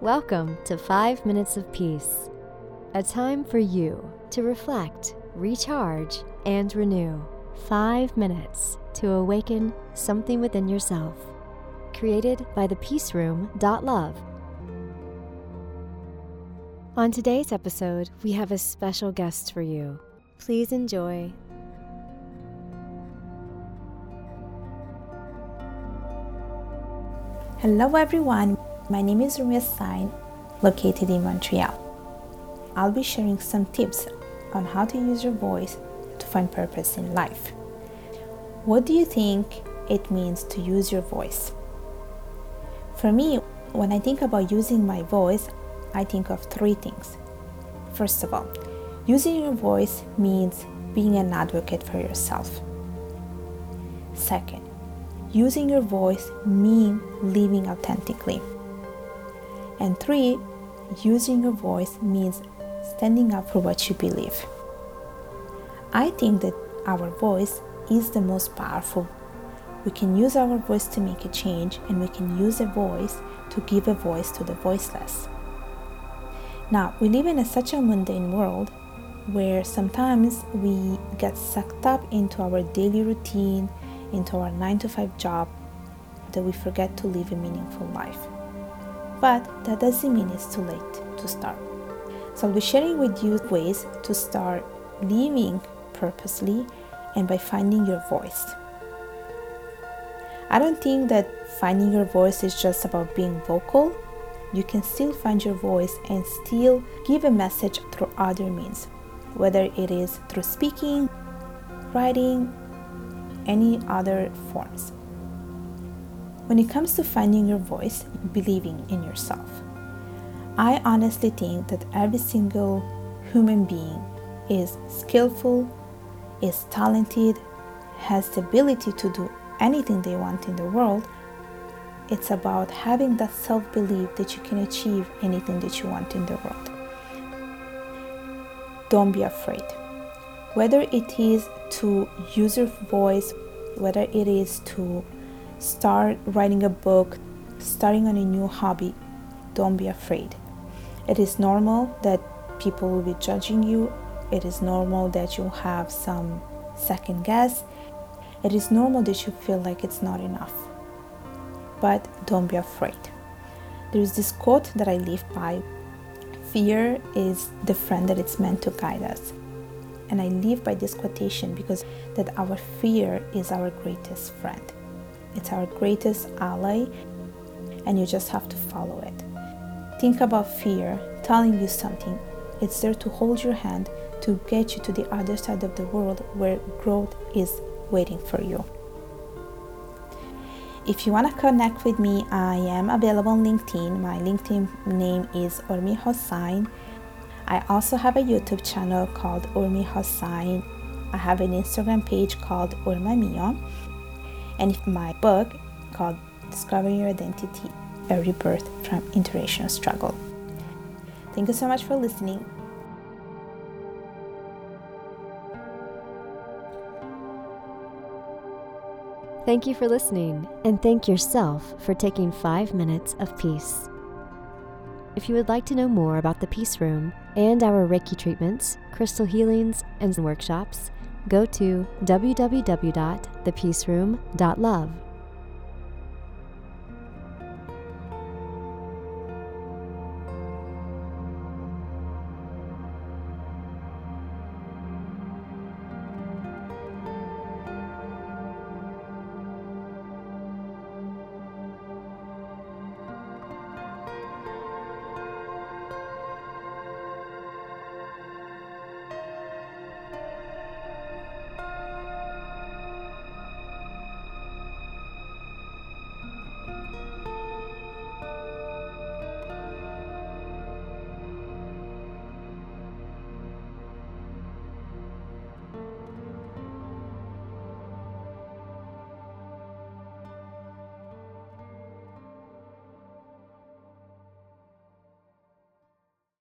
Welcome to 5 Minutes of Peace, a time for you to reflect, recharge, and renew. 5 minutes to awaken something within yourself. Created by the Peace Room. Love. On today's episode, we have a special guest for you. Please enjoy Hello everyone, my name is Urmi Hossain, located in Montreal. I'll be sharing some tips on how to use your voice to find purpose in life. What do you think it means to use your voice? For me, when I think about using my voice, I think of three things. First of all, using your voice means being an advocate for yourself. Second, using your voice means living authentically. And three, using your voice means standing up for what you believe. I think that our voice is the most powerful. We can use our voice to make a change, and we can use a voice to give a voice to the voiceless. Now, we live in a, such a mundane world where sometimes we get sucked up into our daily routine, into our 9 to 5 job, that we forget to live a meaningful life. But that doesn't mean it's too late to start. So I'll be sharing with you ways to start living purposely and by finding your voice. I don't think that finding your voice is just about being vocal. You can still find your voice and still give a message through other means, whether it is through speaking, writing, any other forms. When it comes to finding your voice, believing in yourself, I honestly think that every single human being is skillful, is talented, has the ability to do anything they want in the world. It's about having that self belief that you can achieve anything that you want in the world. Don't be afraid. Whether it is to use your voice, whether it is to start writing a book, starting on a new hobby, don't be afraid. It is normal that people will be judging you. It is normal that you'll have some second guess. It is normal that you feel like it's not enough. But don't be afraid. There is this quote that I live by Fear is the friend that it's meant to guide us. And I live by this quotation because that our fear is our greatest friend. It's our greatest ally, and you just have to follow it. Think about fear telling you something. It's there to hold your hand to get you to the other side of the world where growth is waiting for you. If you want to connect with me, I am available on LinkedIn. My LinkedIn name is Urmi Hossain. I also have a YouTube channel called Urmi Hossain. I have an Instagram page called Urma Mia and if my book called Discovering Your Identity A Rebirth from Interracial Struggle. Thank you so much for listening. Thank you for listening, and thank yourself for taking five minutes of peace. If you would like to know more about the Peace Room and our Reiki treatments, crystal healings, and workshops, go to www.thepeaceroom.love